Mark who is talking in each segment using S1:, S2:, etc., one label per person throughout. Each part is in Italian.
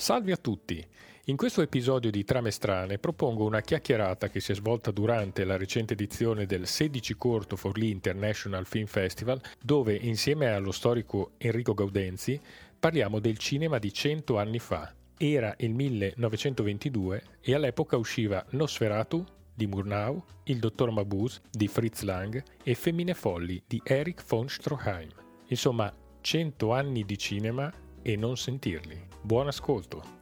S1: Salve a tutti! In questo episodio di Trame Strane propongo una chiacchierata che si è svolta durante la recente edizione del 16 Corto Forlì International Film Festival, dove insieme allo storico Enrico Gaudenzi parliamo del cinema di cento anni fa. Era il 1922 e all'epoca usciva Nosferatu di Murnau, Il dottor Mabuse di Fritz Lang e Femmine folli di Erich von Stroheim. Insomma, cento anni di cinema e non sentirli. Buon ascolto!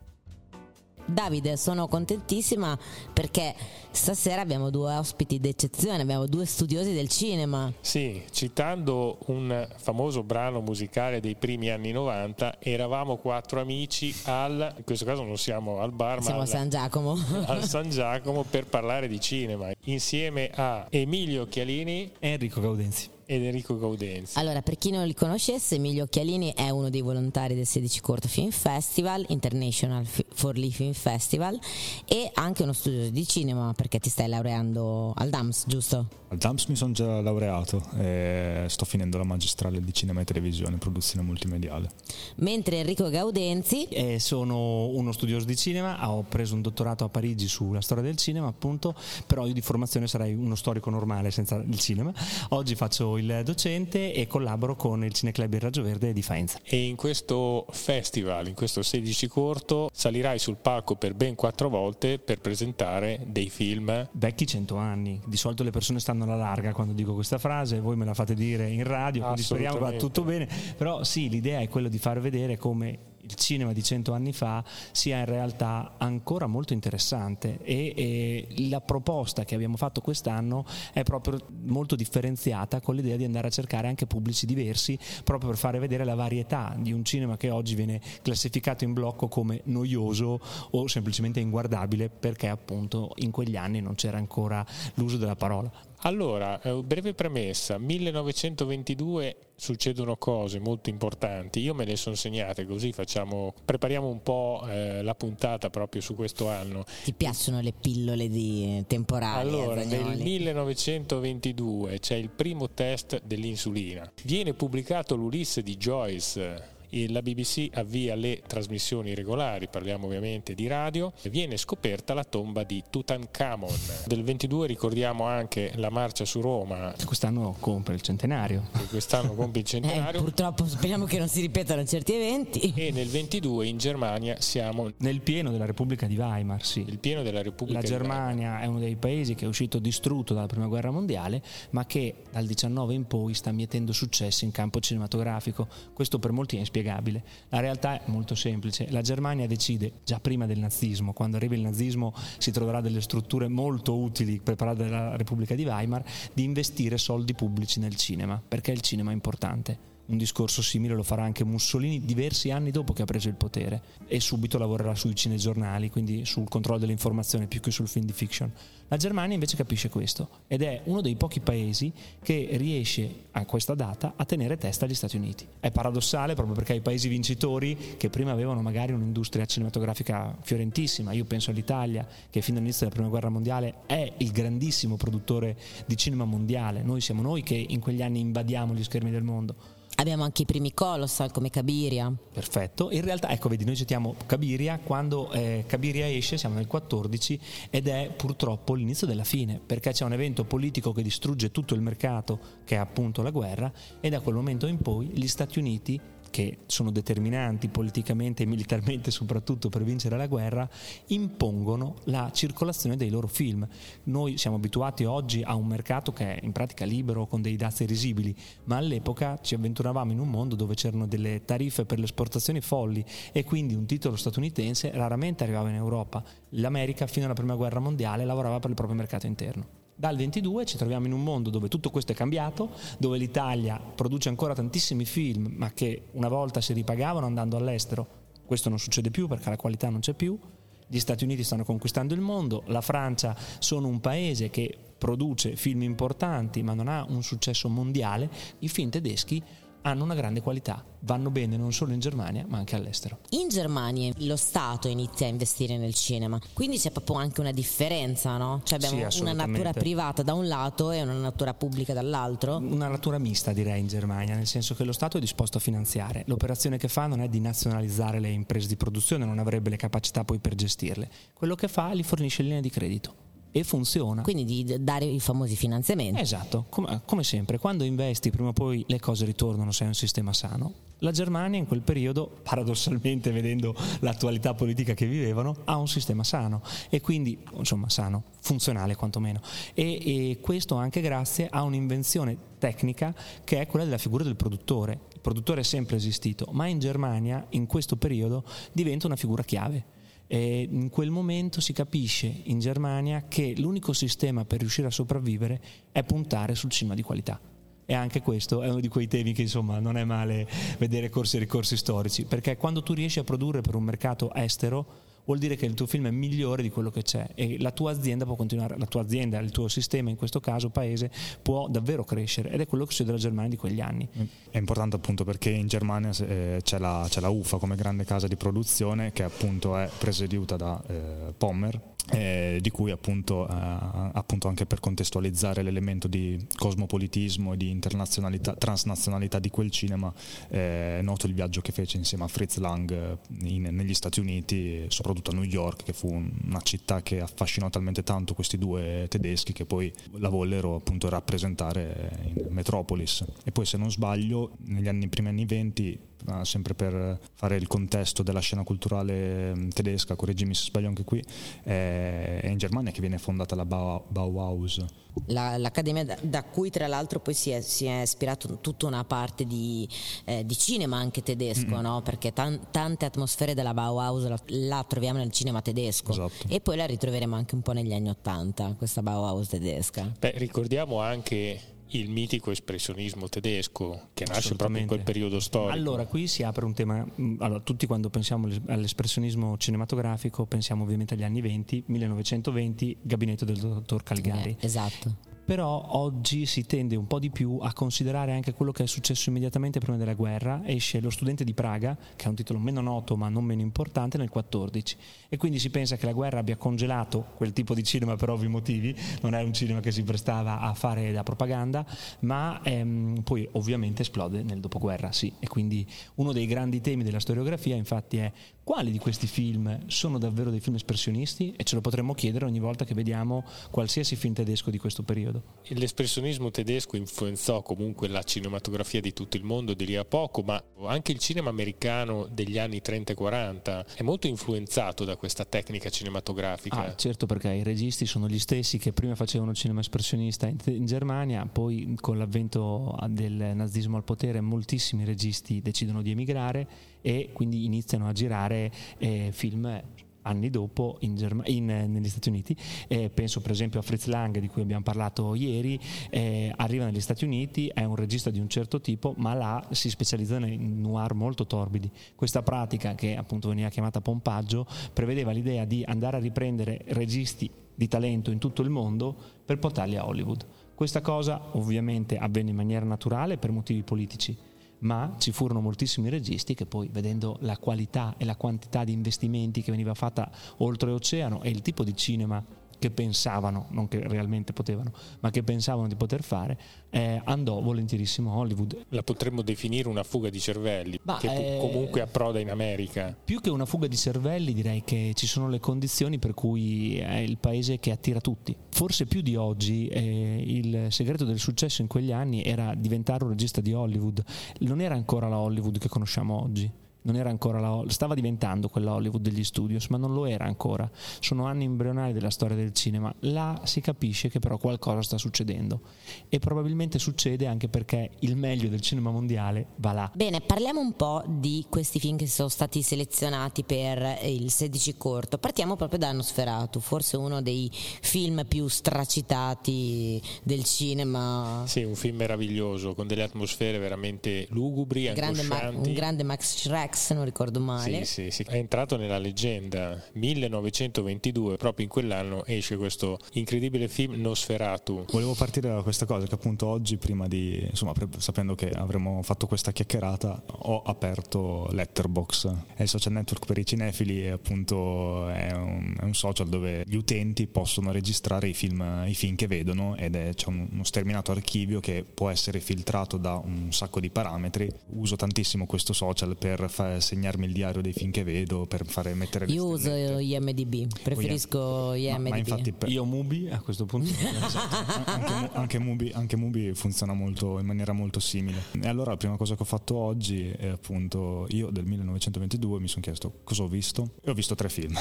S2: Davide, sono contentissima perché stasera abbiamo due ospiti d'eccezione, abbiamo due studiosi del cinema.
S1: Sì, citando un famoso brano musicale dei primi anni 90, eravamo quattro amici al, in questo caso non siamo al bar,
S2: siamo
S1: ma
S2: a San Giacomo.
S1: al San Giacomo per parlare di cinema, insieme a Emilio Chialini
S3: e Enrico Gaudenzi
S1: ed Enrico Gaudenzi.
S2: Allora, per chi non li conoscesse, Emilio Occhialini è uno dei volontari del 16 Corto Film Festival, International Forlì Film Festival e anche uno studio di cinema perché ti stai laureando al DAMS, giusto?
S3: Al DAMS mi sono già laureato e sto finendo la magistrale di cinema e televisione, produzione multimediale.
S2: Mentre Enrico Gaudenzi...
S4: Eh, sono uno studioso di cinema, ho preso un dottorato a Parigi sulla storia del cinema appunto, però io di formazione sarei uno storico normale senza il cinema. Oggi faccio il docente e collaboro con il Cineclub Il Raggio Verde di Faenza.
S1: E in questo festival, in questo 16 corto, salirai sul palco per ben quattro volte per presentare dei film
S4: vecchi cento anni. Di solito le persone stanno alla larga quando dico questa frase, voi me la fate dire in radio, quindi speriamo che va tutto bene. Però sì, l'idea è quella di far vedere come il cinema di cento anni fa sia in realtà ancora molto interessante e, e, la proposta che abbiamo fatto quest'anno è proprio molto differenziata con l'idea di andare a cercare anche pubblici diversi proprio per fare vedere la varietà di un cinema che oggi viene classificato in blocco come noioso o semplicemente inguardabile perché appunto in quegli anni non c'era ancora l'uso della parola.
S1: Allora, eh, breve premessa, 1922 succedono cose molto importanti, io me le sono segnate così facciamo, prepariamo un po' eh, la puntata proprio su questo anno.
S2: Ti piacciono le pillole di temporali?
S1: Allora, nel 1922 c'è il primo test dell'insulina, viene pubblicato l'Ulisse di Joyce la BBC avvia le trasmissioni regolari, parliamo ovviamente di radio, viene scoperta la tomba di Tutankhamon. Del 22 ricordiamo anche la marcia su Roma.
S4: Quest'anno compie il centenario.
S1: quest'anno compie il centenario.
S2: Eh, purtroppo speriamo che non si ripetano certi eventi.
S1: E nel 22 in Germania siamo
S4: nel pieno della Repubblica di Weimar, sì.
S1: Il pieno della Repubblica
S4: la Germania è uno dei paesi che è uscito distrutto dalla Prima Guerra Mondiale, ma che dal 19 in poi sta mietendo successi in campo cinematografico. Questo per molti è inspiegabile inspiegabile. La realtà è molto semplice. La Germania decide già prima del nazismo, quando arriva il nazismo si troverà delle strutture molto utili preparate dalla Repubblica di Weimar, di investire soldi pubblici nel cinema, perché il cinema è importante. Un discorso simile lo farà anche Mussolini diversi anni dopo che ha preso il potere e subito lavorerà sui cinegiornali, quindi sul controllo dell'informazione più che sul film di fiction. La Germania invece capisce questo ed è uno dei pochi paesi che riesce a questa data a tenere testa agli Stati Uniti. È paradossale proprio perché i paesi vincitori che prima avevano magari un'industria cinematografica fiorentissima, io penso all'Italia che fin dall'inizio della Prima Guerra Mondiale è il grandissimo produttore di cinema mondiale, noi siamo noi che in quegli anni invadiamo gli schermi del mondo
S2: Abbiamo anche i primi colossal come Cabiria.
S4: Perfetto, in realtà ecco vedi noi citiamo Cabiria, quando eh, Cabiria esce siamo nel 14 ed è purtroppo l'inizio della fine perché c'è un evento politico che distrugge tutto il mercato che è appunto la guerra e da quel momento in poi gli Stati Uniti che sono determinanti politicamente e militarmente soprattutto per vincere la guerra, impongono la circolazione dei loro film. Noi siamo abituati oggi a un mercato che è in pratica libero con dei dazi risibili, ma all'epoca ci avventuravamo in un mondo dove c'erano delle tariffe per le esportazioni folli e quindi un titolo statunitense raramente arrivava in Europa. L'America fino alla Prima Guerra Mondiale lavorava per il proprio mercato interno. Dal 22 ci troviamo in un mondo dove tutto questo è cambiato, dove l'Italia produce ancora tantissimi film, ma che una volta si ripagavano andando all'estero. Questo non succede più perché la qualità non c'è più. Gli Stati Uniti stanno conquistando il mondo, la Francia sono un paese che produce film importanti ma non ha un successo mondiale. I film tedeschi hanno una grande qualità, vanno bene non solo in Germania ma anche all'estero.
S2: In Germania lo Stato inizia a investire nel cinema, quindi c'è proprio anche una differenza, no? Cioè abbiamo
S4: Sì,
S2: una natura privata da un lato e una natura pubblica dall'altro.
S4: Una natura mista direi in Germania, nel senso che lo Stato è disposto a finanziare. L'operazione che fa non è di nazionalizzare le imprese di produzione, non avrebbe le capacità poi per gestirle. Quello che fa li fornisce linee di credito e funziona.
S2: Quindi di dare i famosi finanziamenti.
S4: Esatto, come, come, sempre, quando investi prima o poi le cose ritornano se hai un sistema sano. La Germania in quel periodo, paradossalmente vedendo l'attualità politica che vivevano, ha un sistema sano e quindi, insomma, sano, funzionale quantomeno. E, e questo anche grazie a un'invenzione tecnica che è quella della figura del produttore. Il produttore è sempre esistito, ma in Germania in questo periodo diventa una figura chiave e in quel momento si capisce in Germania che l'unico sistema per riuscire a sopravvivere è puntare sul cinema di qualità. E anche questo è uno di quei temi che insomma non è male vedere corsi e ricorsi storici, perché quando tu riesci a produrre per un mercato estero vuol dire che il tuo film è migliore di quello che c'è e la tua azienda può continuare, la tua azienda, il tuo sistema, in questo caso paese, può davvero crescere ed è quello che succede alla Germania di quegli anni.
S3: È importante appunto perché in Germania eh, c'è, la, c'è, la, UFA come grande casa di produzione che appunto è presieduta da eh, Pommer eh, di cui appunto, eh, appunto, anche per contestualizzare l'elemento di cosmopolitismo e di transnazionalità di quel cinema eh, noto il viaggio che fece insieme a Fritz Lang eh, in, negli Stati Uniti, soprattutto a New York, che fu una città che affascinò talmente tanto questi due tedeschi che poi la vollero appunto rappresentare in Metropolis. E poi se non sbaglio, negli anni, primi anni 20 sempre per fare il contesto della scena culturale mm, tedesca, correggimi se sbaglio anche qui, è in Germania che viene fondata la Bauhaus.
S2: La, L'Accademia da, da, cui tra l'altro poi si è, si è ispirato tutta una parte di, eh, di cinema anche tedesco, no? perché tan, tante atmosfere della Bauhaus la, la, troviamo nel cinema tedesco esatto. e poi la ritroveremo anche un po' negli anni Ottanta, questa Bauhaus tedesca.
S1: Beh, ricordiamo anche il mitico espressionismo tedesco che nasce proprio in quel periodo storico.
S4: Allora, qui si apre un tema. Mm, allora, tutti quando pensiamo all'espressionismo cinematografico pensiamo ovviamente agli anni 20, 1920, gabinetto del dottor Caligari.
S2: Eh, esatto
S4: però oggi si tende un po' di più a considerare anche quello che è successo immediatamente prima della guerra. Esce Lo studente di Praga, che è un titolo meno noto ma non meno importante, nel 14 e quindi si pensa che la guerra abbia congelato quel tipo di cinema per ovvi motivi, non è un cinema che si prestava a fare da propaganda, ma ehm, poi ovviamente esplode nel dopoguerra, sì, e quindi uno dei grandi temi della storiografia infatti è quali di questi film sono davvero dei film espressionisti e ce lo potremmo chiedere ogni volta che vediamo qualsiasi film tedesco di questo periodo.
S1: L'espressionismo tedesco influenzò comunque la cinematografia di tutto il mondo di lì a poco, ma anche il cinema americano degli anni 30 e 40 è molto influenzato da questa tecnica cinematografica.
S4: Ah, certo perché i registi sono gli stessi che prima facevano cinema espressionista in, in Germania, poi con l'avvento del nazismo al potere moltissimi registi decidono di emigrare e quindi iniziano a girare eh, film anni dopo in Germ- in, negli Stati Uniti. Eh, penso per esempio a Fritz Lang di cui abbiamo parlato ieri, eh, arriva negli Stati Uniti, è un regista di un certo tipo, ma là si specializza in noir molto torbidi. Questa pratica, che appunto veniva chiamata pompaggio, prevedeva l'idea di andare a riprendere registi di talento in tutto il mondo per portarli a Hollywood. Questa cosa ovviamente avvenne in maniera naturale per motivi politici ma ci furono moltissimi registi che poi vedendo la qualità e la quantità di investimenti che veniva fatta oltreoceano e il tipo di cinema che pensavano, non che realmente potevano, ma che pensavano di poter fare, eh, andò volentierissimo a Hollywood.
S1: La potremmo definire una fuga di cervelli, ma che eh, comunque approda in America.
S4: Più che una fuga di cervelli direi che ci sono le condizioni per cui è il paese che attira tutti. Forse più di oggi eh, il segreto del successo in quegli anni era diventare un regista di Hollywood, non era ancora la Hollywood che conosciamo oggi non era ancora la stava diventando quella Hollywood degli studios, ma non lo era ancora. Sono anni embrionali della storia del cinema. Là si capisce che però qualcosa sta succedendo e probabilmente succede anche perché il meglio del cinema mondiale va là.
S2: Bene, parliamo un po' di questi film che sono stati selezionati per il 16 corto. Partiamo proprio da Nosferatu, forse uno dei film più stracitati del cinema.
S1: Sì, un film meraviglioso con delle atmosfere veramente lugubri, grande Ma-
S2: un grande Max Schreck Rex, non ricordo male.
S1: Sì, sì, sì, è entrato nella leggenda. 1922, proprio in quell'anno esce questo incredibile film Nosferatu.
S3: Volevo partire da questa cosa che appunto oggi, prima di, insomma, sapendo che avremmo fatto questa chiacchierata, ho aperto Letterbox. È il social network per i cinefili e appunto è un, è un social dove gli utenti possono registrare i film, i film che vedono ed è, c'è uno sterminato archivio che può essere filtrato da un sacco di parametri. Uso tantissimo questo social per segnarmi il diario dei film che vedo, per fare mettere le
S2: Io uso IMDB, preferisco IMDB. Ma, ma infatti
S4: per... Io Mubi a questo punto.
S3: esatto. anche, anche, Mubi, anche Mubi funziona molto, in maniera molto simile. E allora la prima cosa che ho fatto oggi è appunto io del 1922 mi sono chiesto cosa ho visto e ho visto tre film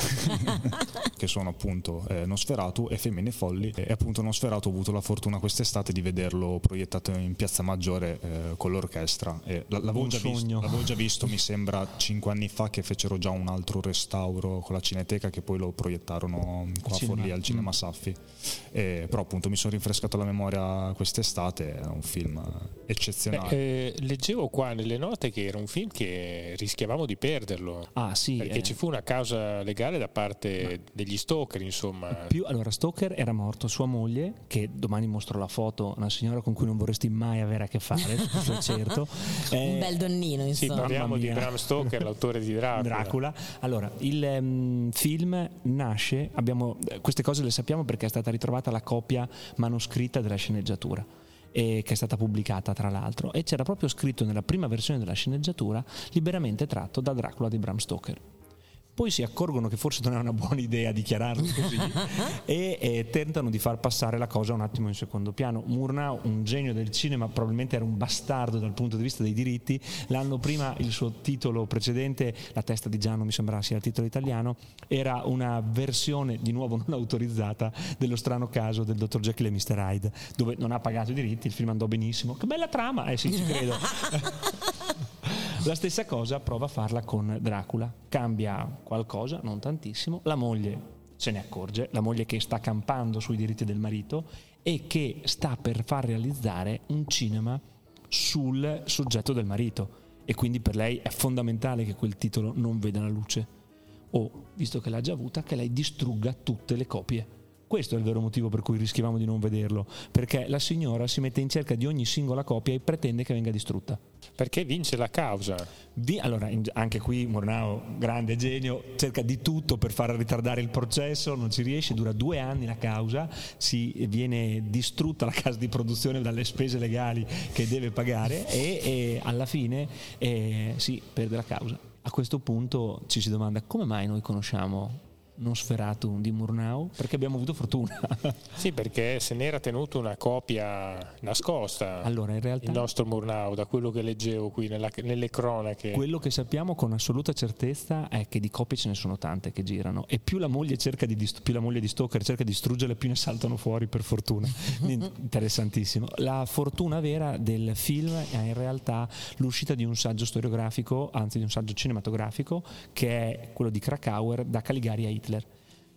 S3: che sono appunto eh, Nosferatu e Femmine Folli e appunto Nosferatu ho avuto la fortuna quest'estate di vederlo proiettato in Piazza Maggiore eh, con l'orchestra e l'avevo già, visto, l'avevo già visto mi sembra cinque anni fa che fecero già un altro restauro con la Cineteca che poi lo proiettarono qua a Forlì al Cinema mm. Saffi. E, però appunto mi sono rinfrescato la memoria quest'estate è un film eccezionale.
S1: Beh, eh, leggevo qua nelle note che era un film che rischiavamo di perderlo.
S4: Ah sì
S1: perché
S4: eh.
S1: ci fu una causa legale da parte Ma... degli Stoker insomma.
S4: Più, allora Stoker era morto sua moglie che domani mostro la foto una signora con cui non vorresti mai avere a che fare certo.
S2: Eh, un bel donnino insomma.
S1: sì parliamo di Bram Stoker l'autore di Dracula.
S4: Dracula. Allora il um, film nasce abbiamo, queste cose le sappiamo perché è stata ritrovata la copia manoscritta della sceneggiatura che è stata pubblicata tra l'altro. E c'era proprio scritto nella prima versione della sceneggiatura liberamente tratto da Dracula di Bram Stoker poi si accorgono che forse non è una buona idea dichiararlo così e, e, tentano di far passare la cosa un attimo in secondo piano. Murnau, un genio del cinema, probabilmente era un bastardo dal punto di vista dei diritti. L'anno prima il suo titolo precedente, La testa di Giano mi sembra sia il titolo italiano, era una versione di nuovo non autorizzata dello strano caso del dottor Jekyll e Mr. Hyde, dove non ha pagato i diritti, il film andò benissimo. Che bella trama! Eh sì, ci credo. La stessa cosa prova a farla con Dracula, cambia qualcosa, non tantissimo, la moglie se ne accorge, la moglie che sta campando sui diritti del marito e che sta per far realizzare un cinema sul soggetto del marito. E quindi per lei è fondamentale che quel titolo non veda la luce. O, visto che l'ha già avuta, che lei distrugga tutte le copie. Questo è il vero motivo per cui rischiavamo di non vederlo, perché la signora si mette in cerca di ogni singola copia e pretende che venga distrutta.
S1: Perché vince la causa.
S4: Vi, allora, anche qui Murnau, grande genio, cerca di tutto per far ritardare il processo, non ci riesce, dura due anni la causa, si viene distrutta la casa di produzione dalle spese legali che deve pagare e, e alla fine eh, si perde la causa. A questo punto ci si domanda come mai noi conosciamo Nosferatu di Murnau perché abbiamo avuto fortuna.
S1: sì, perché se n'era tenuto una copia nascosta.
S4: Allora, in realtà
S1: il nostro Murnau, da quello che leggevo qui nella, nelle cronache.
S4: Quello che sappiamo con assoluta certezza è che di copie ce ne sono tante che girano e più la moglie cerca di più la moglie di Stoker cerca di distruggerle, più ne saltano fuori per fortuna. Interessantissimo. La fortuna vera del film è in realtà l'uscita di un saggio storiografico, anzi di un saggio cinematografico che è quello di Krakauer da Caligari a Hitler Hitler.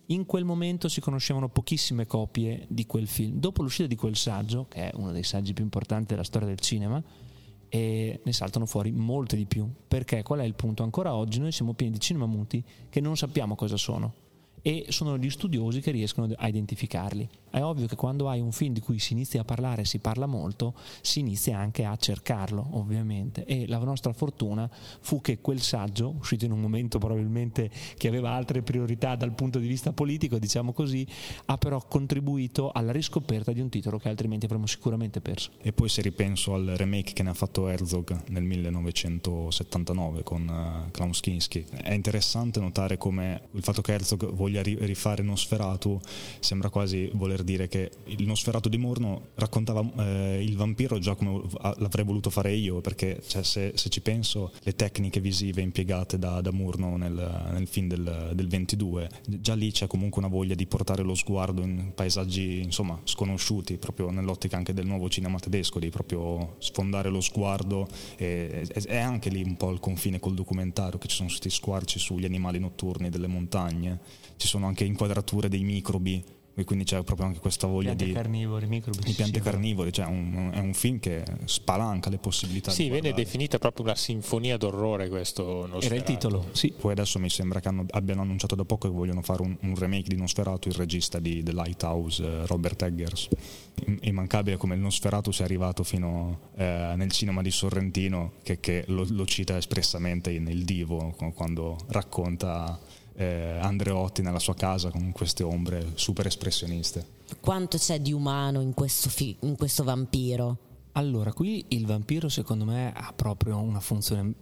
S4: In quel momento si conoscevano pochissime copie di quel film. Dopo l'uscita di quel saggio, che è uno dei saggi più importanti della storia del cinema, e ne saltano fuori molte di più. Perché qual è il punto? Ancora oggi noi siamo pieni di cinema muti che non sappiamo cosa sono e sono gli studiosi che riescono a identificarli. È ovvio che quando hai un film di cui si inizia a parlare, si parla molto, si inizia anche a cercarlo, ovviamente. E la nostra fortuna fu che quel saggio, uscito in un momento probabilmente che aveva altre priorità dal punto di vista politico, diciamo così, ha però contribuito alla riscoperta di un titolo che altrimenti avremmo sicuramente perso.
S3: E poi se ripenso al remake che ne ha fatto Herzog nel 1979 con uh, Klaus Kinski, è interessante notare come il fatto che Herzog voglia rifare Nosferatu sembra quasi voler dire che il Nosferatu di Murno raccontava eh, il vampiro già come l'avrei voluto fare io, perché cioè, se, se, ci penso le tecniche visive impiegate da, da Murno nel, nel film del, del, 22, già lì c'è comunque una voglia di portare lo sguardo in paesaggi insomma sconosciuti, proprio nell'ottica anche del nuovo cinema tedesco, di proprio sfondare lo sguardo e, è anche lì un po' il confine col documentario, che ci sono questi squarci sugli animali notturni delle montagne, ci sono anche inquadrature dei microbi e quindi c'è proprio anche questa voglia
S4: piante
S3: di
S4: carnivori, microbi.
S3: di piante carnivori, cioè un, è un film che spalanca le possibilità.
S1: Sì,
S3: di
S1: viene definita proprio una sinfonia d'orrore questo Nosferatu.
S4: Era il titolo, sì.
S3: Poi adesso mi sembra che hanno- abbiano annunciato da poco che vogliono fare un, un remake di Nosferatu, il regista di The Lighthouse, eh, Robert Eggers. Im- Immancabile come il Nosferatu sia arrivato fino eh, nel cinema di Sorrentino, che, che lo, lo cita espressamente nel Divo, qu- quando racconta eh, Andreotti nella sua casa con queste ombre super espressioniste.
S2: Quanto c'è di umano in questo, fi- in questo vampiro?
S4: Allora, qui il vampiro secondo me ha proprio una funzione,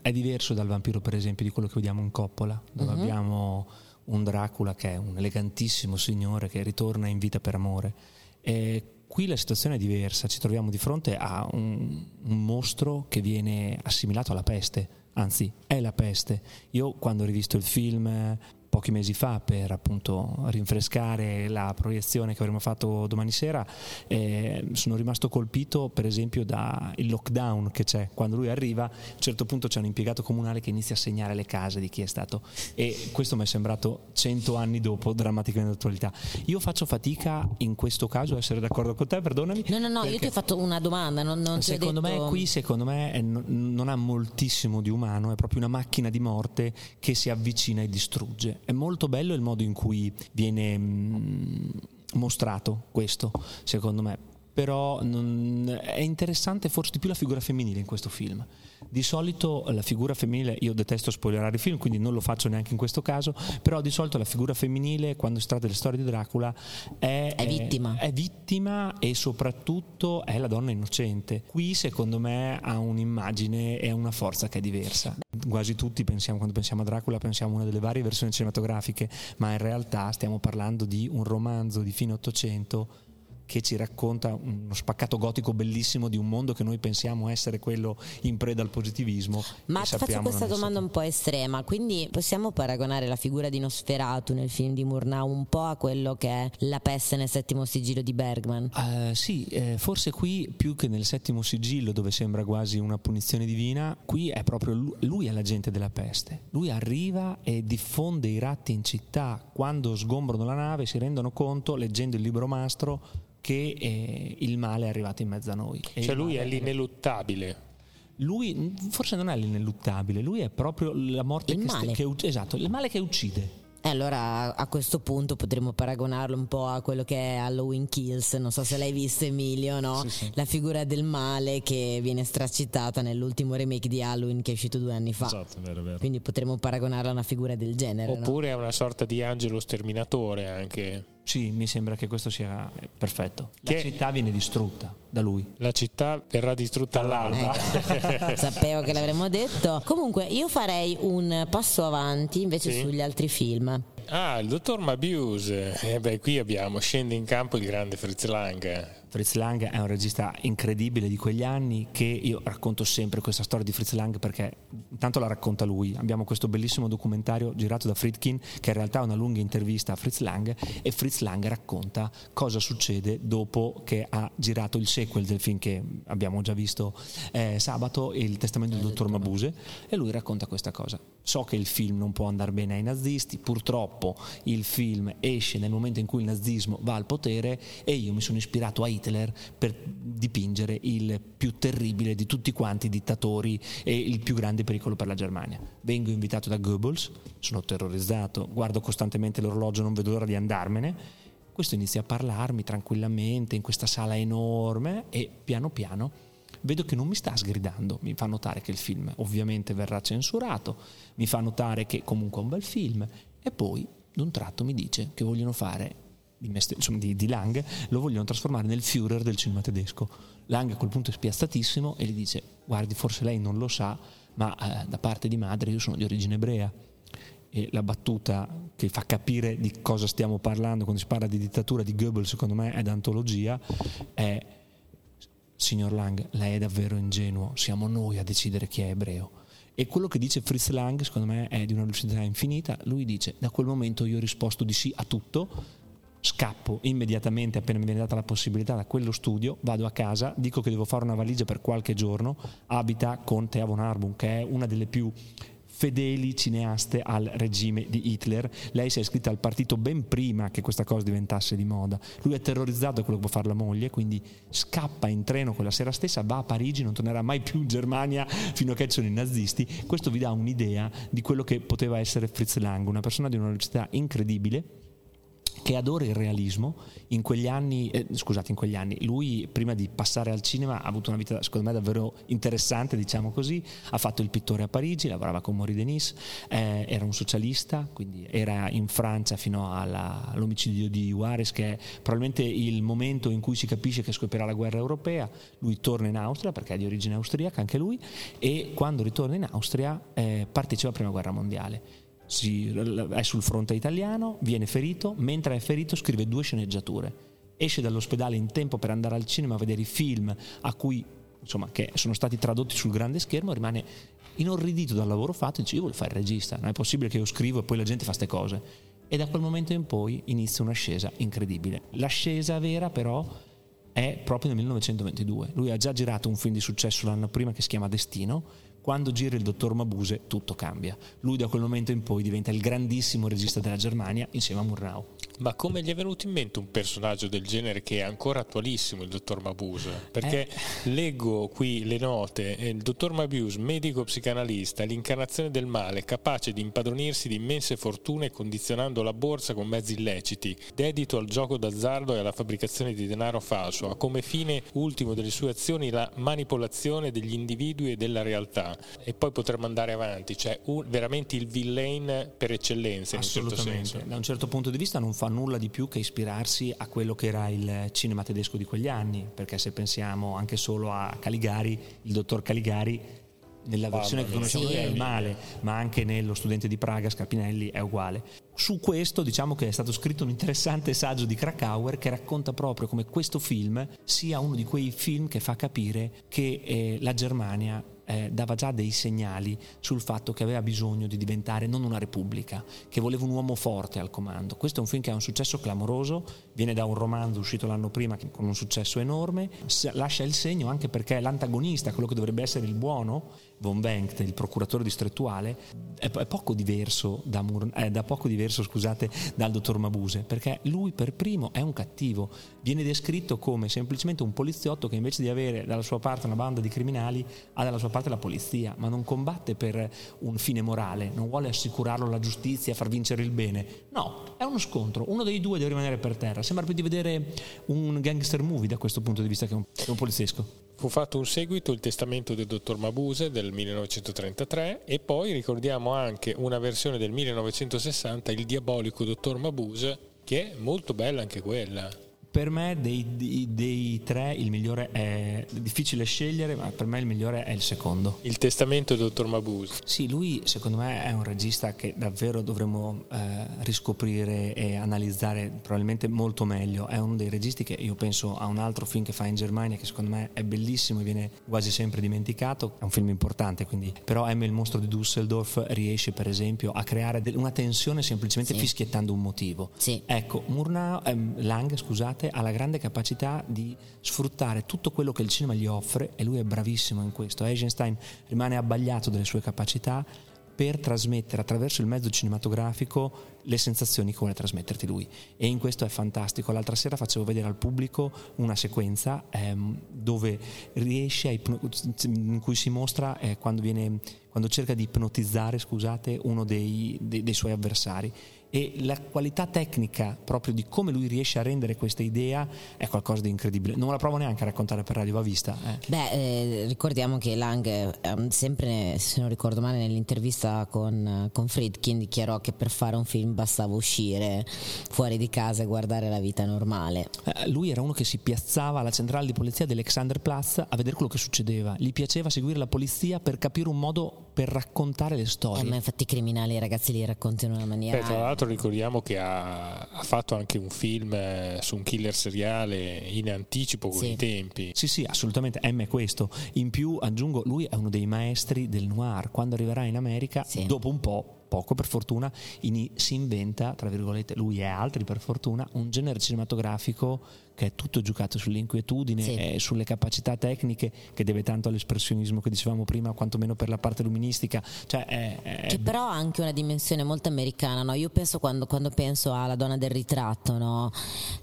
S4: è diverso dal vampiro per esempio di quello che vediamo in Coppola, dove
S2: Mhm.
S4: abbiamo un Dracula che è un elegantissimo signore che ritorna in vita per amore. E qui la situazione è diversa, ci troviamo di fronte a un, un mostro che viene assimilato alla peste, anzi è la peste. Io quando ho rivisto il film pochi mesi fa per appunto rinfrescare la proiezione che avremmo fatto domani sera eh, sono rimasto colpito per esempio dal lockdown che c'è. Quando lui arriva a un certo punto c'è un impiegato comunale che inizia a segnare le case di chi è stato. E questo mi è sembrato cento anni dopo drammaticamente d'attualità. Io faccio fatica in questo caso a essere d'accordo con te perdonami
S2: No, no, no, io ti ho fatto una domanda, non, non
S4: Secondo
S2: detto-
S4: me qui secondo me è- non ha moltissimo di umano, è proprio una macchina di morte che si avvicina e distrugge. È molto bello il modo in cui viene mm, mostrato questo, secondo me. Però non- è interessante forse di più la figura femminile in questo film. Di solito la figura femminile, io detesto spoilerare il film, quindi non lo faccio neanche in questo caso, però di solito la figura femminile quando si tratta delle storie di Dracula è,
S2: È vittima.
S4: è vittima e soprattutto è la donna innocente. Qui secondo me ha un'immagine e una forza che è diversa. Quasi tutti pensiamo, quando pensiamo a Dracula pensiamo a una delle varie versioni cinematografiche, ma in realtà stiamo parlando di un romanzo di fine Ottocento che ci racconta uno spaccato gotico bellissimo di un mondo che noi pensiamo essere quello in preda al positivismo.
S2: Ma ti faccio questa domanda un po' estrema, quindi possiamo paragonare la figura di Nosferatu nel film di Murnau un po' a quello che è la peste nel settimo sigillo di Bergman?
S4: Eh, sì, eh, forse qui più che nel settimo sigillo dove sembra quasi una punizione divina, qui è proprio lui, lui è l'agente della peste. Lui arriva e diffonde i ratti in città. Quando sgombrano la nave si rendono conto, leggendo il libro mastro, che eh, il male è arrivato in mezzo a noi. E
S1: Cioè lui è l'ineluttabile.
S4: Lui forse non è l'ineluttabile, lui è proprio la morte
S2: Il
S4: che,
S2: male.
S4: che esatto, il male che uccide.
S2: E allora a questo punto potremmo paragonarlo un po' a quello che è Halloween Kills, non so se l'hai visto Emilio, no? La figura del male che viene straccittata nell'ultimo remake di Halloween che è uscito due anni fa.
S3: Esatto, vero, vero.
S2: Quindi potremmo paragonarla a una figura del genere. no?
S1: Oppure è una sorta di angelo sterminatore anche.
S4: Sì, mi sembra che questo sia eh, perfetto. La
S1: Che-
S4: città viene distrutta da lui.
S1: La città verrà distrutta all'alba.
S2: Sapevo che l'avremmo detto. Comunque, io farei un passo avanti invece
S1: Sì.
S2: sugli altri film.
S1: Ah, il dottor Mabiuse. E beh, qui abbiamo, scende in campo il grande Fritz Lang.
S4: Fritz Lang è un regista incredibile di quegli anni che io racconto sempre questa storia di Fritz Lang perché intanto la racconta lui. Abbiamo questo bellissimo documentario girato da Friedkin che in realtà è una lunga intervista a Fritz Lang e Fritz Lang racconta cosa succede dopo che ha girato il sequel del film che abbiamo già visto eh, sabato, Il testamento del dottor Mabuse e lui racconta questa cosa. So che il film non può andare bene ai nazisti, purtroppo il film esce nel momento in cui il nazismo va al potere e io mi sono ispirato a Hitler per dipingere il più terribile di tutti quanti i dittatori e il più grande pericolo per la Germania. Vengo invitato da Goebbels, sono terrorizzato, guardo costantemente l'orologio, non vedo l'ora di andarmene. Questo inizia a parlarmi tranquillamente in questa sala enorme e piano piano vedo che non mi sta sgridando, mi fa notare che il film ovviamente verrà censurato, mi fa notare che comunque è un bel film e poi d'un tratto mi dice che vogliono fare di, insomma, di, di Lang, lo vogliono trasformare nel Führer del cinema tedesco. Lang a quel punto è spiazzatissimo e gli dice guardi forse lei non lo sa ma eh, da parte di madre io sono di origine ebrea. E la battuta che fa capire di cosa stiamo parlando quando si parla di dittatura di Goebbels secondo me è d'antologia è signor Lang lei è davvero ingenuo siamo noi a decidere chi è ebreo. E quello che dice Fritz Lang secondo me è di una lucidità infinita. Lui dice da quel momento io ho risposto di sì a tutto scappo immediatamente appena mi viene data la possibilità da quello studio, vado a casa, dico che devo fare una valigia per qualche giorno, abita con Thea von Arbun, che è una delle più fedeli cineaste al regime di Hitler. Lei si è iscritta al partito ben prima che questa cosa diventasse di moda. Lui è terrorizzato da quello che può fare la moglie, quindi scappa in treno quella sera stessa, va a Parigi, non tornerà mai più in Germania fino a che ci sono i nazisti. Questo vi dà un'idea di quello che poteva essere Fritz Lang, una persona di una velocità incredibile che adora il realismo, in quegli anni, eh, scusate, in quegli anni, lui prima di passare al cinema ha avuto una vita secondo me davvero interessante, diciamo così, ha fatto il pittore a Parigi, lavorava con Maurice Denis, eh, era un socialista, quindi era in Francia fino alla, all'omicidio di Juarez, che è probabilmente il momento in cui si capisce che scoppierà la guerra europea, lui torna in Austria, perché è di origine austriaca anche lui, e quando ritorna in Austria eh, partecipa alla prima guerra mondiale si, è sul fronte italiano, viene ferito, mentre è ferito scrive due sceneggiature. Esce dall'ospedale in tempo per andare al cinema a vedere i film a cui, insomma, che sono stati tradotti sul grande schermo, rimane inorridito dal lavoro fatto e dice io voglio fare il regista, non è possibile che io scrivo e poi la gente fa queste cose. E da quel momento in poi inizia un'ascesa incredibile. L'ascesa vera però è proprio nel 1922. Lui ha già girato un film di successo l'anno prima che si chiama Destino, quando gira il dottor Mabuse tutto cambia. Lui da quel momento in poi diventa il grandissimo regista della Germania insieme a Murnau.
S1: Ma come gli è venuto in mente un personaggio del genere che è ancora attualissimo, il dottor Mabuse? Perché eh. leggo qui le note, il dottor Mabuse, medico psicanalista, l'incarnazione del male, capace di impadronirsi di immense fortune condizionando la borsa con mezzi illeciti, dedito al gioco d'azzardo e alla fabbricazione di denaro falso, ha come fine ultimo delle sue azioni la manipolazione degli individui e della realtà. E poi potremmo andare avanti, cioè un, veramente il villain per eccellenza in un certo senso.
S4: Da un certo punto di vista non fa nulla di più che ispirarsi a quello che era il cinema tedesco di quegli anni, perché se pensiamo anche solo a Caligari, il dottor Caligari nella versione che conosciamo sì. noi è il male, ma anche nello studente di Praga, Scarpinelli, è uguale. Su questo diciamo che è stato scritto un interessante saggio di Krakauer che racconta proprio come questo film sia uno di quei film che fa capire che eh, la Germania eh, dava già dei segnali sul fatto che aveva bisogno di diventare non una repubblica, che voleva un uomo forte al comando. Questo è un film che ha un successo clamoroso, viene da un romanzo uscito l'anno prima con un successo enorme, lascia il segno anche perché l'antagonista, quello che dovrebbe essere il buono, von Wengt, il procuratore distrettuale, è, poco diverso, da, è da poco diverso scusate, dal dottor Mabuse, perché lui per primo è un cattivo, viene descritto come semplicemente un poliziotto che invece di avere dalla sua parte una banda di criminali ha dalla sua parte la polizia, ma non combatte per un fine morale, non vuole assicurarlo alla giustizia, far vincere il bene, no, è uno scontro, uno dei due deve rimanere per terra, sembra più di vedere un gangster movie da questo punto di vista che un, che un poliziesco.
S1: Fu fatto un seguito, il testamento del dottor Mabuse del 1933 e poi ricordiamo anche una versione del 1960, il diabolico dottor Mabuse, che è molto bella anche quella.
S4: Per me dei, dei, dei, tre il migliore è difficile scegliere, ma per me il migliore è il secondo.
S1: Il testamento del dottor Mabuse.
S4: Sì, lui secondo me è un regista che davvero dovremmo eh, riscoprire e analizzare probabilmente molto meglio. È uno dei registi che io penso a un altro film che fa in Germania che secondo me è bellissimo e viene quasi sempre dimenticato. È un film importante, quindi. Però Emme il mostro di Düsseldorf riesce per esempio a creare una tensione semplicemente sì. fischiettando un motivo.
S2: Sì.
S4: Ecco, Murnau, ehm, Lang, scusate ha la grande capacità di sfruttare tutto quello che il cinema gli offre e lui è bravissimo in questo. Eisenstein rimane abbagliato delle sue capacità per trasmettere attraverso il mezzo cinematografico le sensazioni che vuole trasmetterti lui e in questo è fantastico. L'altra sera facevo vedere al pubblico una sequenza ehm, dove riesce a ipno- in cui si mostra eh, quando, viene, quando, cerca di ipnotizzare scusate, uno dei, dei, dei suoi avversari e la qualità tecnica proprio di come lui riesce a rendere questa idea è qualcosa di incredibile. Non la provo neanche a raccontare per radio, va vista. Eh.
S2: Beh, eh, ricordiamo che Lang, eh, sempre, se non ricordo male, nell'intervista con, con Friedkin dichiarò che per fare un film bastava uscire fuori di casa e guardare la vita normale.
S4: Eh, lui era uno che si piazzava alla centrale di polizia dell'Alexanderplatz a vedere quello che succedeva. Gli piaceva seguire la polizia per capire un modo per raccontare le storie.
S2: Eh, ma infatti i criminali, i ragazzi li raccontano in una maniera...
S1: Beh, tra l'altro ricordiamo che ha, ha, fatto anche un film eh, su un killer seriale in anticipo con sì. i tempi.
S4: Sì, sì, assolutamente, M è questo. In più aggiungo, lui è uno dei maestri del noir. Quando arriverà in America, sì. dopo un po' poco per fortuna, si inventa, tra virgolette, lui e altri per fortuna, un genere cinematografico che è tutto giocato sull'inquietudine sì. e sulle capacità tecniche che deve tanto all'espressionismo che dicevamo prima, quantomeno per la parte luministica. Cioè è,
S2: è... Che però ha anche una dimensione molto americana, no? Io penso quando, quando, penso alla donna del ritratto, no?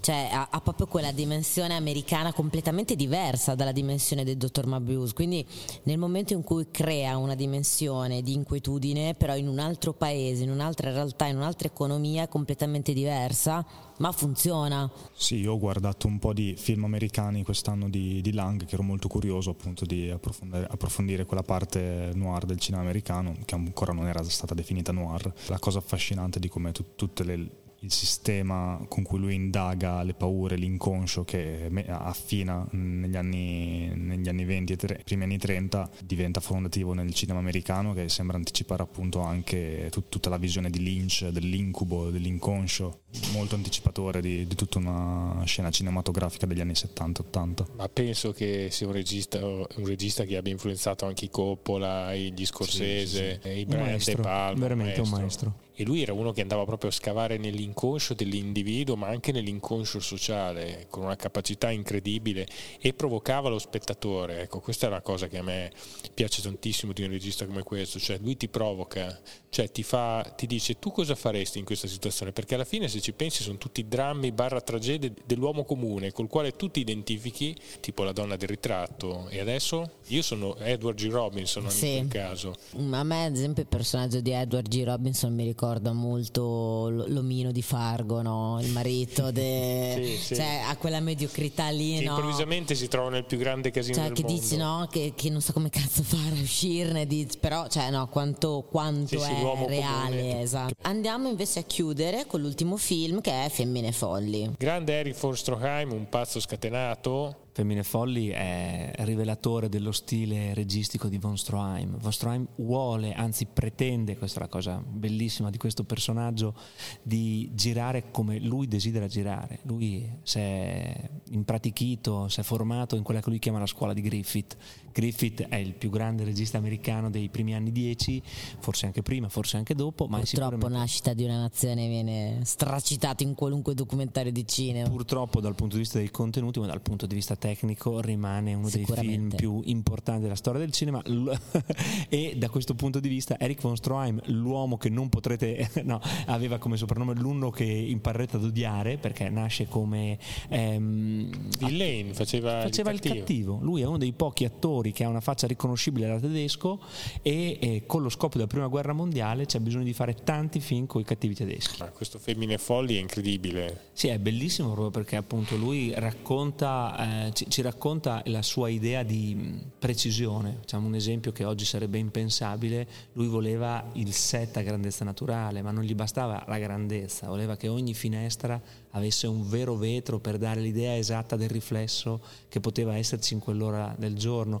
S2: Cioè ha, ha, proprio quella dimensione americana completamente diversa dalla dimensione del dottor Mabuse. Quindi nel momento in cui crea una dimensione di inquietudine, però in un altro paese, in un'altra realtà, in un'altra economia completamente diversa, ma funziona.
S3: Sì, io ho guardato un po' di film americani quest'anno di, di Lang, che ero molto curioso appunto di approfondire, approfondire, quella parte noir del cinema americano, che ancora non era stata definita noir. La cosa affascinante di come t- tutte le il sistema con cui lui indaga le paure, l'inconscio che affina negli anni, negli anni 20 e tre, primi anni 30 diventa fondativo nel cinema americano che sembra anticipare appunto anche tut, tutta la visione di Lynch, dell'incubo, dell'inconscio, molto anticipatore di, di tutta una scena cinematografica degli anni 70-80.
S1: Ma penso che sia un regista, un regista che abbia influenzato anche i Coppola, gli Scorsese, sì, sì, sì. i Brian De Palma.
S4: Veramente un maestro.
S1: E lui era uno che andava proprio a scavare nell'inconscio dell'individuo ma anche nell'inconscio sociale con una capacità incredibile e provocava lo spettatore ecco questa è una cosa che a me piace tantissimo di un regista come questo cioè lui ti provoca cioè ti, fa, ti dice tu cosa faresti in questa situazione perché alla fine se ci pensi sono tutti drammi barra tragedie dell'uomo comune col quale tu ti identifichi tipo la donna del ritratto e adesso io sono Edward G. Robinson sì. in quel caso
S2: a me ad esempio il personaggio di Edward G. Robinson mi ricorda ricorda molto l'omino di Fargo, no? il marito, de... sì, sì. Cioè, ha quella mediocrità lì.
S1: No? Improvvisamente si trova nel più grande casino
S2: cioè, che
S1: mondo.
S2: dici no? Che, che, non sa come cazzo fare a uscirne, dici, però cioè, no, quanto, quanto sì, è reale. Esatto. Andiamo invece a chiudere con l'ultimo film che è Femmine Folli.
S1: Grande Eric von Stroheim, un pazzo scatenato
S4: Femmine Folli è rivelatore dello stile registico di von Stroheim. Von Stroheim vuole, anzi pretende, questa è la cosa bellissima di questo personaggio, di girare come lui desidera girare. Lui si è impratichito, si è formato in quella che lui chiama la scuola di Griffith. Griffith è il più grande regista americano dei primi anni 10, forse anche prima, forse anche dopo. Ma
S2: Purtroppo
S4: sicuramente...
S2: Nascita di una nazione viene stracitato in qualunque documentario di cinema.
S4: Purtroppo dal punto di vista dei contenuti, ma dal punto di vista tecnico rimane uno dei film più importanti della storia del cinema e da questo punto di vista Eric von Stroheim, l'uomo che non potrete, no, aveva come soprannome l'uno che imparerete ad odiare perché nasce come...
S1: Ehm, Villain, faceva,
S4: faceva il, cattivo. il, cattivo. Lui è uno dei pochi attori che ha una faccia riconoscibile da tedesco e, e con lo scopo della prima guerra mondiale c'è bisogno di fare tanti film con i cattivi tedeschi.
S1: Ma questo Femmine Folli è incredibile.
S4: Sì, è bellissimo proprio perché appunto lui racconta... Eh, ci, ci, racconta la sua idea di precisione. Facciamo un esempio che oggi sarebbe impensabile. Lui voleva il set a grandezza naturale, ma non gli bastava la grandezza, voleva che ogni finestra avesse un vero vetro per dare l'idea esatta del riflesso che poteva esserci in quell'ora del giorno.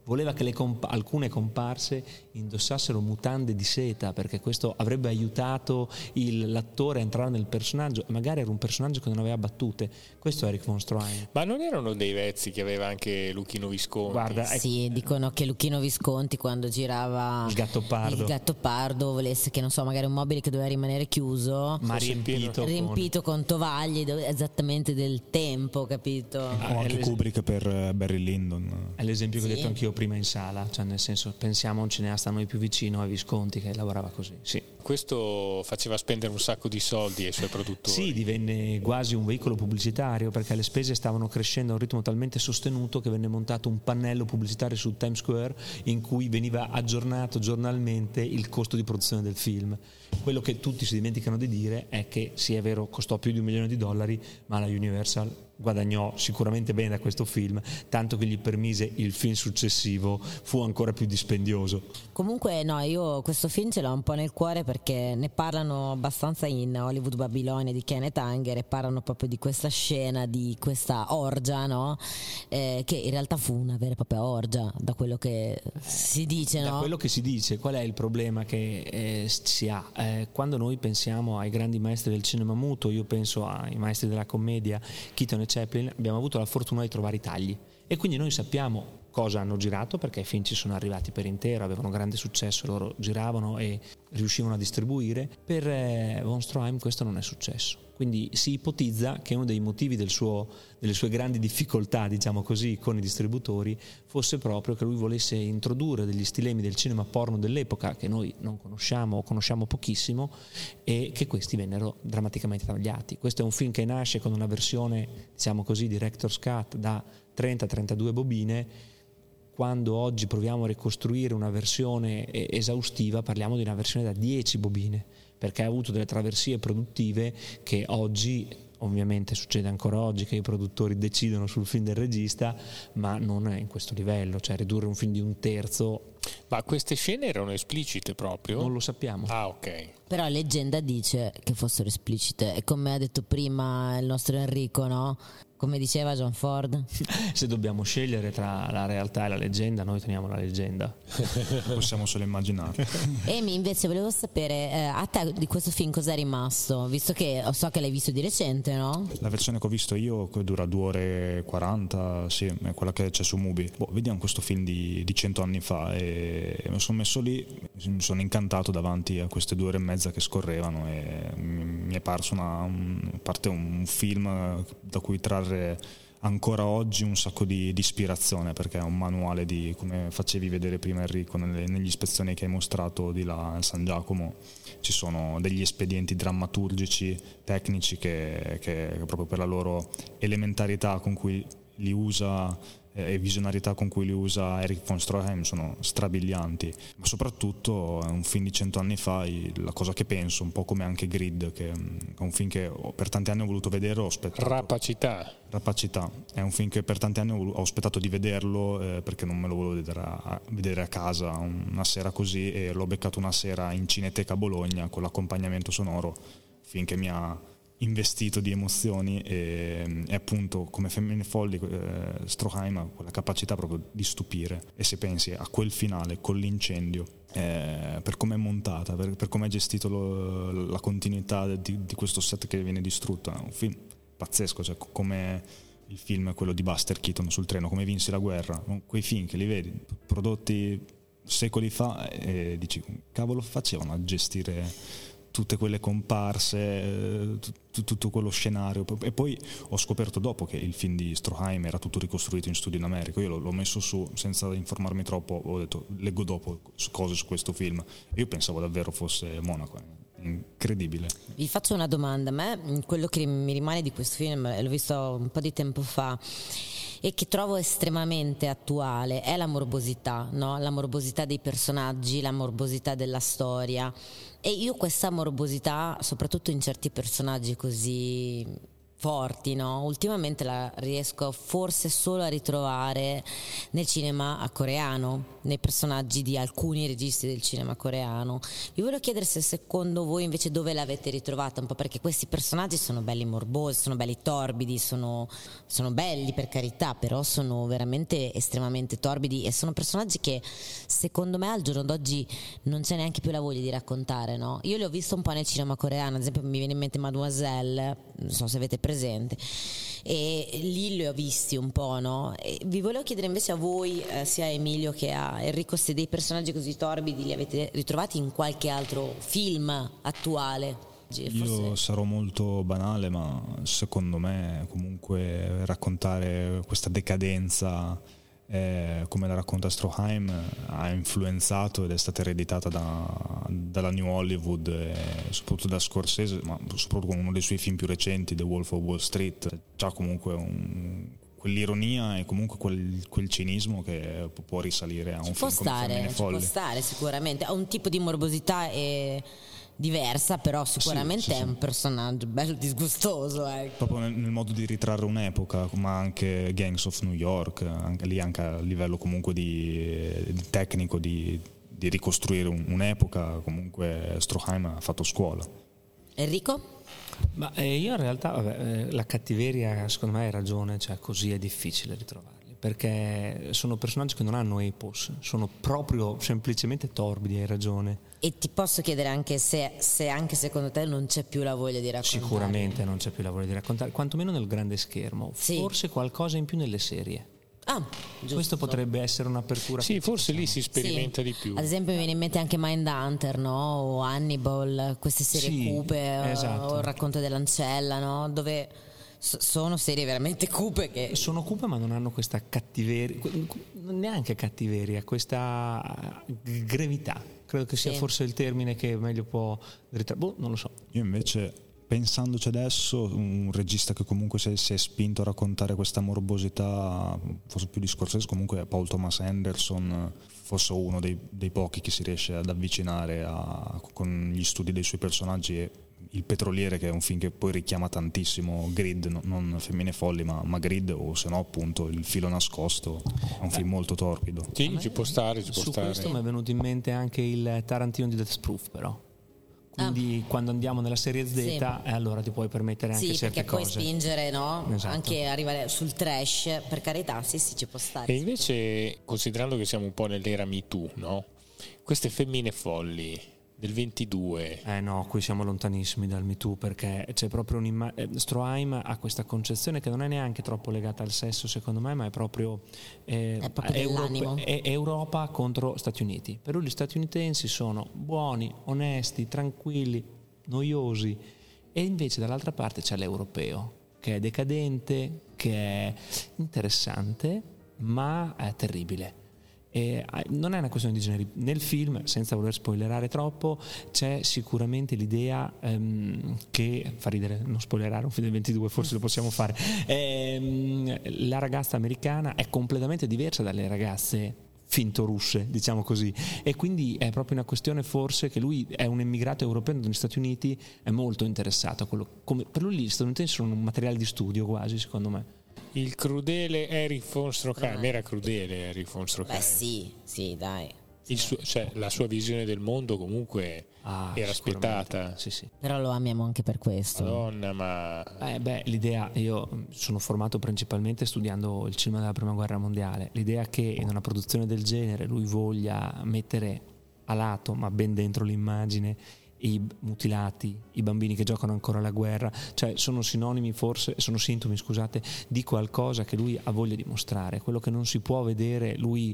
S4: Voleva che comp- alcune comparse indossassero mutande di seta perché questo avrebbe aiutato il, l'attore a entrare nel personaggio e magari era un personaggio che non aveva battute. Questo è Eric von Stroheim.
S1: Ma non erano dei vezzi che aveva anche Luchino Visconti?
S2: Guarda, sì, ecco. dicono che Luchino Visconti quando girava
S4: il gatto pardo,
S2: il gatto pardo volesse che non so, magari un mobile che doveva rimanere chiuso,
S4: ma riempito,
S2: riempito con, con tovaglie esattamente del tempo, capito?
S3: Ah, o anche Kubrick per eh, Barry Lyndon.
S4: È l'esempio sì. che ho detto anch'io prima in sala, cioè nel senso pensiamo a un cineasta a noi più vicino, a Visconti che lavorava così. Sì.
S1: Questo faceva spendere un sacco di soldi ai suoi produttori.
S4: Sì, divenne quasi un veicolo pubblicitario perché le spese stavano crescendo a un ritmo talmente sostenuto che venne montato un pannello pubblicitario su Times Square in cui veniva aggiornato giornalmente il costo di produzione del film. Quello che tutti si dimenticano di dire è che sì è vero costò più di un milione di dollari, ma la Universal guadagnò sicuramente bene da questo film, tanto che gli permise il film successivo fu ancora più dispendioso.
S2: Comunque no, io questo film ce l'ho un po' nel cuore perché ne parlano abbastanza in Hollywood Babilonia di Kenneth Anger e parlano proprio di questa scena, di questa orgia, no? eh, che in realtà fu una vera e propria orgia, da quello che si dice.
S4: Da
S2: no?
S4: quello che si dice, qual è il problema che eh, si ha? Eh, quando noi pensiamo ai grandi maestri del cinema muto, io penso ai maestri della commedia, Keaton e Chaplin, abbiamo avuto la fortuna di trovare i tagli E quindi noi sappiamo cosa hanno girato perché i film ci sono arrivati per intero, avevano grande successo, loro giravano e riuscivano a distribuire. Per eh, Von Stroheim questo non è successo. Quindi si ipotizza che uno dei motivi suo, delle sue grandi difficoltà, diciamo così, con i distributori fosse proprio che lui volesse introdurre degli stilemi del cinema porno dell'epoca che noi non conosciamo o conosciamo pochissimo e che questi vennero drammaticamente tagliati. Questo è un film che nasce con una versione, diciamo così, director's cut da 30-32 bobine quando oggi proviamo a ricostruire una versione esaustiva, parliamo di una versione da 10 bobine, perché ha avuto delle traversie produttive che oggi ovviamente succede ancora oggi che i produttori decidono sul film del regista, ma non è in questo livello, cioè ridurre un film di un terzo.
S1: Ma queste scene erano esplicite proprio?
S4: Non lo sappiamo.
S1: Ah, ok.
S2: Però leggenda dice che fossero esplicite e come ha detto prima il nostro Enrico, no? Come diceva John Ford.
S4: Se dobbiamo scegliere tra la realtà e la leggenda, noi teniamo la leggenda.
S3: Possiamo solo immaginare.
S2: Amy, invece, volevo sapere eh, a te di questo film cosa è rimasto? Visto che so che l'hai visto di recente, no?
S3: La versione che ho visto io dura 2 ore e 40, sì, è quella che c'è su Mubi. Boh, vediamo questo film di, di 100 anni fa e mi sono messo lì, mi sono incantato davanti a queste due ore e mezza che scorrevano e mi è parso una, un, parte un film da cui trarre trarre ancora oggi un sacco di, di, ispirazione perché è un manuale di come facevi vedere prima Enrico nelle, negli ispezioni che hai mostrato di là a San Giacomo ci sono degli espedienti drammaturgici tecnici che, che proprio per la loro elementarità con cui li usa e visionarietà con cui li usa Eric von Stroheim sono strabilianti, ma soprattutto è un film di cento anni fa, la cosa che penso, un po' come anche Grid, che è un film che per tanti anni ho voluto vedere, ho aspettato.
S1: Rapacità.
S3: Rapacità, è un film che per tanti anni ho aspettato di vederlo eh, perché non me lo volevo vedere a, vedere a casa una sera così e l'ho beccato una sera in Cineteca Bologna con l'accompagnamento sonoro, film che mi ha investito di emozioni e, e appunto come Femmine Folli eh, Stroheim ha quella capacità proprio di stupire. E se pensi a quel finale con l'incendio eh, per come è montata per, per come è gestito lo, la continuità di, di, questo set che viene distrutto è un film pazzesco cioè come il film quello di Buster Keaton sul treno come vinsi la guerra quei film che li vedi prodotti secoli fa e dici cavolo facevano a gestire tutte quelle comparse, eh, tutto quello scenario. E poi ho scoperto dopo che il film di Stroheim era tutto ricostruito in studio in America. Io l'ho messo su senza informarmi troppo, ho detto leggo dopo cose su questo film. Io pensavo davvero fosse Monaco. Incredibile.
S2: Vi faccio una domanda. A me quello che mi rimane di questo film, l'ho visto un po' di tempo fa e che trovo estremamente attuale è la morbosità, no? la morbosità dei personaggi, la morbosità della storia. E io questa morbosità, soprattutto in certi personaggi così forti, no? Ultimamente la riesco forse solo a ritrovare nel cinema coreano, nei personaggi di alcuni registi del cinema coreano. Vi volevo chiedere se secondo voi invece dove l'avete ritrovata, un po' perché questi personaggi sono belli morbosi, sono belli torbidi, sono, sono belli per carità, però sono veramente estremamente torbidi e sono personaggi che secondo me al giorno d'oggi non c'è neanche più la voglia di raccontare, no? Io li ho visto un po' nel cinema coreano, ad esempio mi viene in mente Mademoiselle, non so se avete presente e lì li ho visti un po', no? E vi volevo chiedere invece a voi, eh, sia a Emilio che a Enrico, se dei personaggi così torbidi li avete ritrovati in qualche altro film attuale.
S3: Io sarò molto banale, ma secondo me comunque raccontare questa decadenza eh, come la racconta Stroheim, ha influenzato ed è stata ereditata da, dalla New Hollywood, e soprattutto da Scorsese, ma soprattutto con uno dei suoi film più recenti, The Wolf of Wall Street. C'ha comunque un, quell'ironia e comunque quel, quel, cinismo che può risalire a un ci film
S2: stare,
S3: ci
S2: può stare sicuramente, ha un tipo di morbosità e diversa, però sicuramente sì, sì, è un personaggio bello disgustoso. Ecco.
S3: Proprio nel, nel, modo di ritrarre un'epoca, ma anche Gangs of New York, anche lì anche a livello comunque di, di tecnico, di, di ricostruire un, un'epoca, comunque Stroheim ha fatto scuola.
S2: Enrico?
S4: Ma eh, io in realtà, vabbè, eh, la cattiveria secondo me hai ragione, cioè così è difficile ritrovarli perché sono personaggi che non hanno epos, sono proprio semplicemente torbidi, hai ragione.
S2: E ti posso chiedere anche se, se, anche secondo te non c'è più la voglia di raccontare?
S4: Sicuramente non c'è più la voglia di raccontare, quantomeno nel grande schermo, sì. forse qualcosa in più nelle serie.
S2: Ah, giusto.
S4: Questo potrebbe essere un'apertura.
S1: Sì, forse lì si sperimenta
S2: Sì.
S1: di più.
S2: Ad esempio mi viene in mente anche Mindhunter, no? O Hannibal, queste serie
S4: Sì,
S2: cupe, o-
S4: esatto.
S2: o il racconto dell'ancella, no? Dove sono serie veramente cupe che...
S4: Sono cupe ma non hanno questa cattiveria, neanche cattiveria, questa grevità. Credo che sia
S2: Sì.
S4: forse il termine che meglio può. Boh, non lo so.
S3: Io invece, pensandoci adesso, un regista che comunque si è, si è spinto a raccontare questa morbosità, forse più di Scorsese, comunque è Paul Thomas Anderson, forse uno dei, dei pochi che si riesce ad avvicinare a- con gli studi dei suoi personaggi e il petroliere che è un film che poi richiama tantissimo Grid, no- non Femmine Folli ma, ma Grid o se no appunto Il filo nascosto, è un film molto torpido.
S1: Sì, ci può stare, ci può
S4: Su
S1: stare.
S4: questo mi è venuto in mente anche il Tarantino di Death Proof però. Quindi quando andiamo nella serie Z,
S2: Sì.
S4: eh, allora ti puoi permettere anche
S2: Sì,
S4: certe
S2: perché puoi
S4: cose.
S2: spingere, no?
S4: Esatto.
S2: Anche arrivare sul trash, per carità, sì, sì, ci può stare.
S1: E invece, considerando che siamo un po' nell'era Me Too, no? Queste femmine folli del 22,
S4: Eh no, qui siamo lontanissimi dal Me Too perché c'è proprio un'immagine. Stroheim ha questa concezione che non è neanche troppo legata al sesso, secondo me, ma è proprio, eh,
S2: È proprio dell'animo.
S4: è Europa contro Stati Uniti. Per lui gli statunitensi sono buoni, onesti, tranquilli, noiosi, e invece dall'altra parte c'è l'europeo che è decadente, che è interessante, ma è terribile. E, eh, non è una questione di generi. Nel film, senza voler spoilerare troppo, c'è sicuramente l'idea ehm, che fa ridere non spoilerare un film del 22, forse lo possiamo fare. Ehm, la ragazza americana è completamente diversa dalle ragazze finto russe, diciamo così. E quindi è proprio una questione forse che lui è un emigrato europeo negli Stati Uniti, è molto interessato a quello. Come, per lui gli statunitensi sono un materiale di studio quasi, secondo me.
S1: Il crudele Eric von Stroheim, era crudele Eric von Stroheim.
S2: Beh, sì, sì, dai.
S1: Il suo- cioè, la sua visione del mondo comunque
S4: Ah,
S1: era aspettata.
S4: Sì, sì.
S2: Però lo amiamo anche per questo.
S1: Madonna, ma
S4: Eh, beh, l'idea, io mh, sono formato principalmente studiando il cinema della prima guerra mondiale, l'idea che in una produzione del genere lui voglia mettere a lato, ma ben dentro l'immagine, i mutilati, i bambini che giocano ancora alla guerra, cioè sono sinonimi forse, sono sintomi scusate, di qualcosa che lui ha voglia di mostrare, quello che non si può vedere lui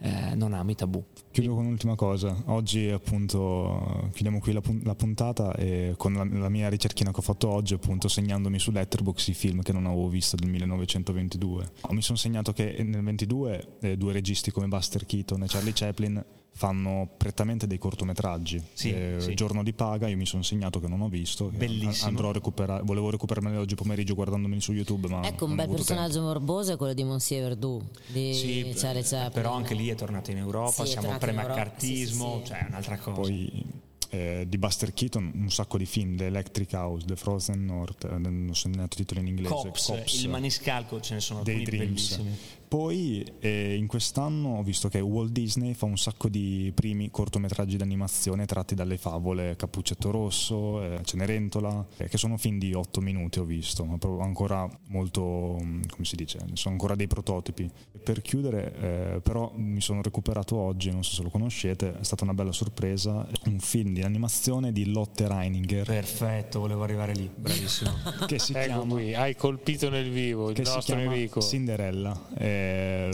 S4: eh, non ama i tabù.
S3: Chiudo con un'ultima cosa. Oggi appunto chiudiamo qui la, la puntata e con la, la mia ricerchina che ho fatto oggi appunto segnandomi su Letterboxd i film che non avevo visto del 1922. Mi sono segnato che nel 22 eh, due registi come Buster Keaton e Charlie Chaplin fanno prettamente dei cortometraggi.
S4: Sì,
S3: Eh,
S4: sì.
S3: Giorno di paga io mi sono segnato che non ho visto. che
S4: Bellissimo.
S3: Andrò a recuperare, volevo recuperarmeli oggi pomeriggio guardandomeli su YouTube ma
S2: Ecco, un bel personaggio morboso è quello di Monsieur Verdoux di Charlie Chaplin.
S4: però anche lì è tornato in Europa,
S2: Sì,
S4: siamo pre-maccartismo,
S2: sì, sì, sì.
S4: cioè è un'altra cosa.
S3: Poi eh, di Buster Keaton un sacco di film, The Electric House, The Frozen North, eh, non so neanche il titolo in inglese,
S4: Cops, il maniscalco, ce ne sono
S3: Dei
S4: alcuni
S3: Dreams.
S4: bellissimi.
S3: Poi eh, in quest'anno ho visto che Walt Disney fa un sacco di primi cortometraggi d'animazione tratti dalle favole Cappuccetto Rosso, eh, Cenerentola, eh, che sono film di 8 minuti ho visto, ma proprio ancora molto, mm, come si dice, sono ancora dei prototipi. Per chiudere, eh, però mi sono recuperato oggi, non so se lo conoscete, è stata una bella sorpresa, un film di animazione di Lotte Reininger
S4: Perfetto, volevo arrivare lì, bravissimo.
S3: che si
S1: ecco
S3: chiama
S1: qui, hai colpito nel vivo il nostro Enrico.
S3: Cinderella.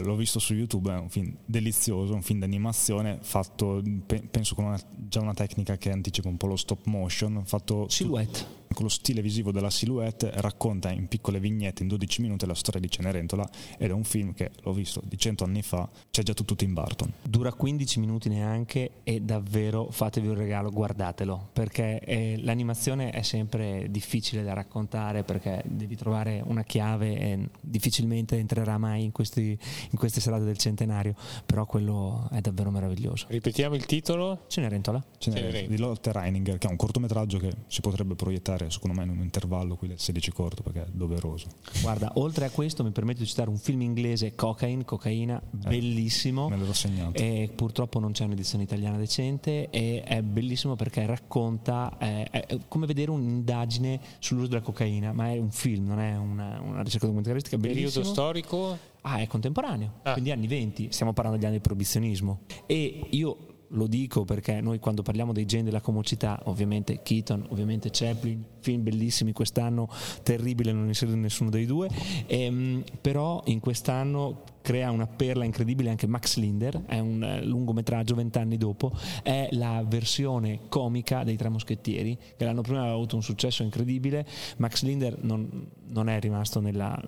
S3: L'ho visto su YouTube, è un film delizioso, un film d'animazione fatto, pe- penso con una- già una tecnica che anticipa un po' lo stop motion, fatto
S4: Silhouette.
S3: Con lo stile visivo della silhouette, racconta in piccole vignette in 12 minuti la storia di Cenerentola ed è un film che l'ho visto di 100 anni fa, c'è già tutto Tim Burton.
S4: Dura 15 minuti neanche e davvero fatevi un regalo, guardatelo, perché eh, l'animazione è sempre difficile da raccontare perché devi trovare una chiave e difficilmente entrerà mai in, questi- in queste serate del centenario, però quello è davvero meraviglioso.
S1: Ripetiamo il titolo?
S4: Cenerentola?
S3: Cenerentola,
S1: Cenerentola.
S3: di Lotte Reininger, che è un cortometraggio che si potrebbe proiettare secondo me in un intervallo qui del 16 corto perché è doveroso.
S4: Guarda, oltre a questo mi permetto di citare un film inglese, Cocaine, cocaina, bellissimo.
S3: Me l'ero segnato.
S4: E purtroppo non c'è un'edizione italiana decente e è bellissimo perché racconta, eh, è come vedere un'indagine sull'uso della cocaina, ma è un film, non è una, una ricerca documentaristica,
S1: Periodo
S4: bellissimo.
S1: storico?
S4: Ah, è contemporaneo,
S1: Ah.
S4: quindi anni 20, stiamo parlando degli anni del proibizionismo. E io lo dico perché noi quando parliamo dei geni della comicità, ovviamente Keaton, ovviamente Chaplin, film bellissimi quest'anno, terribile non inserire nessuno dei due, ehm, però in quest'anno crea una perla incredibile anche Max Linder, è un eh, lungometraggio vent'anni dopo, è la versione comica dei Tre Moschettieri, che l'anno prima aveva avuto un successo incredibile, Max Linder non, non è rimasto nella...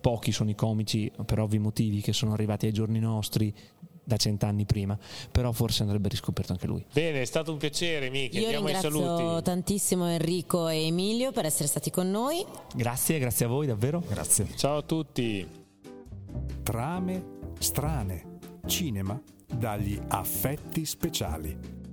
S4: pochi sono i comici per ovvi motivi che sono arrivati ai giorni nostri, da cent'anni prima, però forse andrebbe riscoperto anche lui.
S1: Bene, è stato un piacere, Michi.
S2: Io
S1: Andiamo ai
S2: ringrazio tantissimo Enrico e Emilio per essere stati con noi.
S4: Grazie, grazie a voi davvero.
S3: Grazie.
S1: Ciao a tutti.
S5: Trame strane. Cinema dagli affetti speciali.